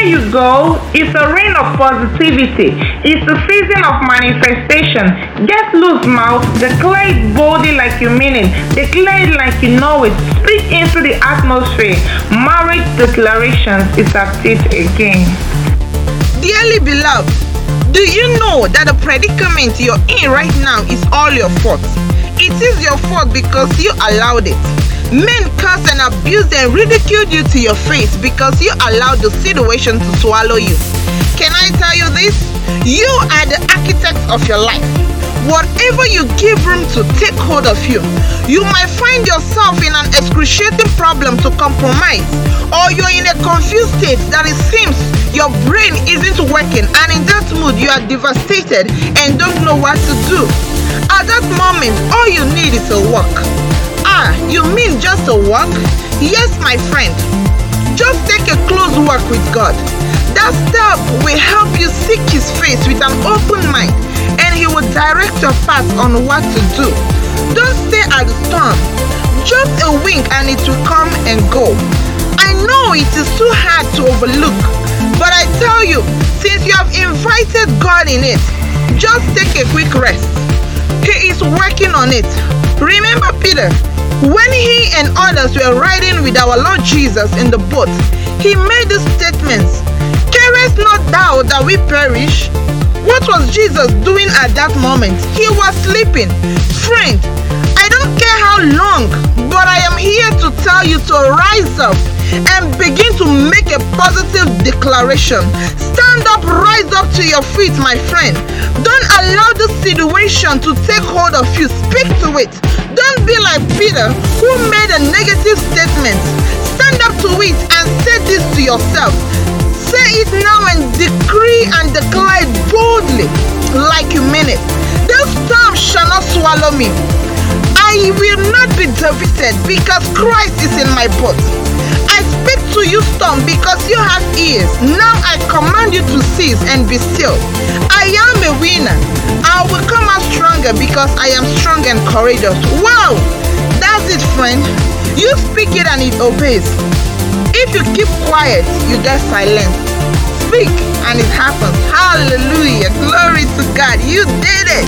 Everywhere you go, it's a rain of positivity. It's a season of manifestation. Get loose, mouth. Declare it boldly like you mean it. Declare it like you know it. Speak into the atmosphere. Marriage declarations is at it again. Dearly beloved, do you know that the predicament you're in right now is all your fault? It is your fault because you allowed it. Men curse and abuse and ridicule you to your face because you allowed the situation to swallow you. Can I tell you this? You are the architect of your life. Whatever you give room to take hold of you, you might find yourself in an excruciating problem to compromise, or you're in a confused state that it seems your brain isn't working, and in that mood, you are devastated and don't know what to do. At that moment, all you need is a walk. You mean just a walk? Yes, my friend. Just take a close walk with God. That step will help you seek His face with an open mind, and He will direct your path on what to do. Don't stay at the storm. Just a wink and it will come and go. I know it is too hard to overlook, but I tell you, since you have invited God in it, just take a quick rest. He is working on it. Remember Peter, when he and others were riding with our Lord Jesus in the boat, he made these statements Carest not thou that we perish? What was Jesus doing at that moment? He was sleeping. Friend, I don't care how long, but I am here to tell you to rise up and begin to make a positive declaration. Stand up, rise up to your feet, my friend. Don't situation to take hold of you. Speak to it. Don't be like Peter, who made a negative statement. Stand up to it and say this to yourself. Say it now and decree and declare boldly, like you mean it. This storm shall not swallow me. I will not be defeated because Christ is in my boat. To you, storm, because you have ears. Now I command you to cease and be still. I am a winner. I will come out stronger because I am strong and courageous. Wow! That's it, friend. You speak it and it obeys. If you keep quiet, you get silent. Speak and it happens. Hallelujah. Glory to God. You did it.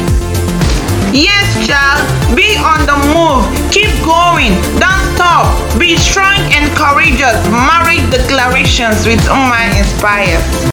Yes, child. Be on the move. Keep going. Don't stop. Be strong courageous. Marriage declarations with Uma Inspires.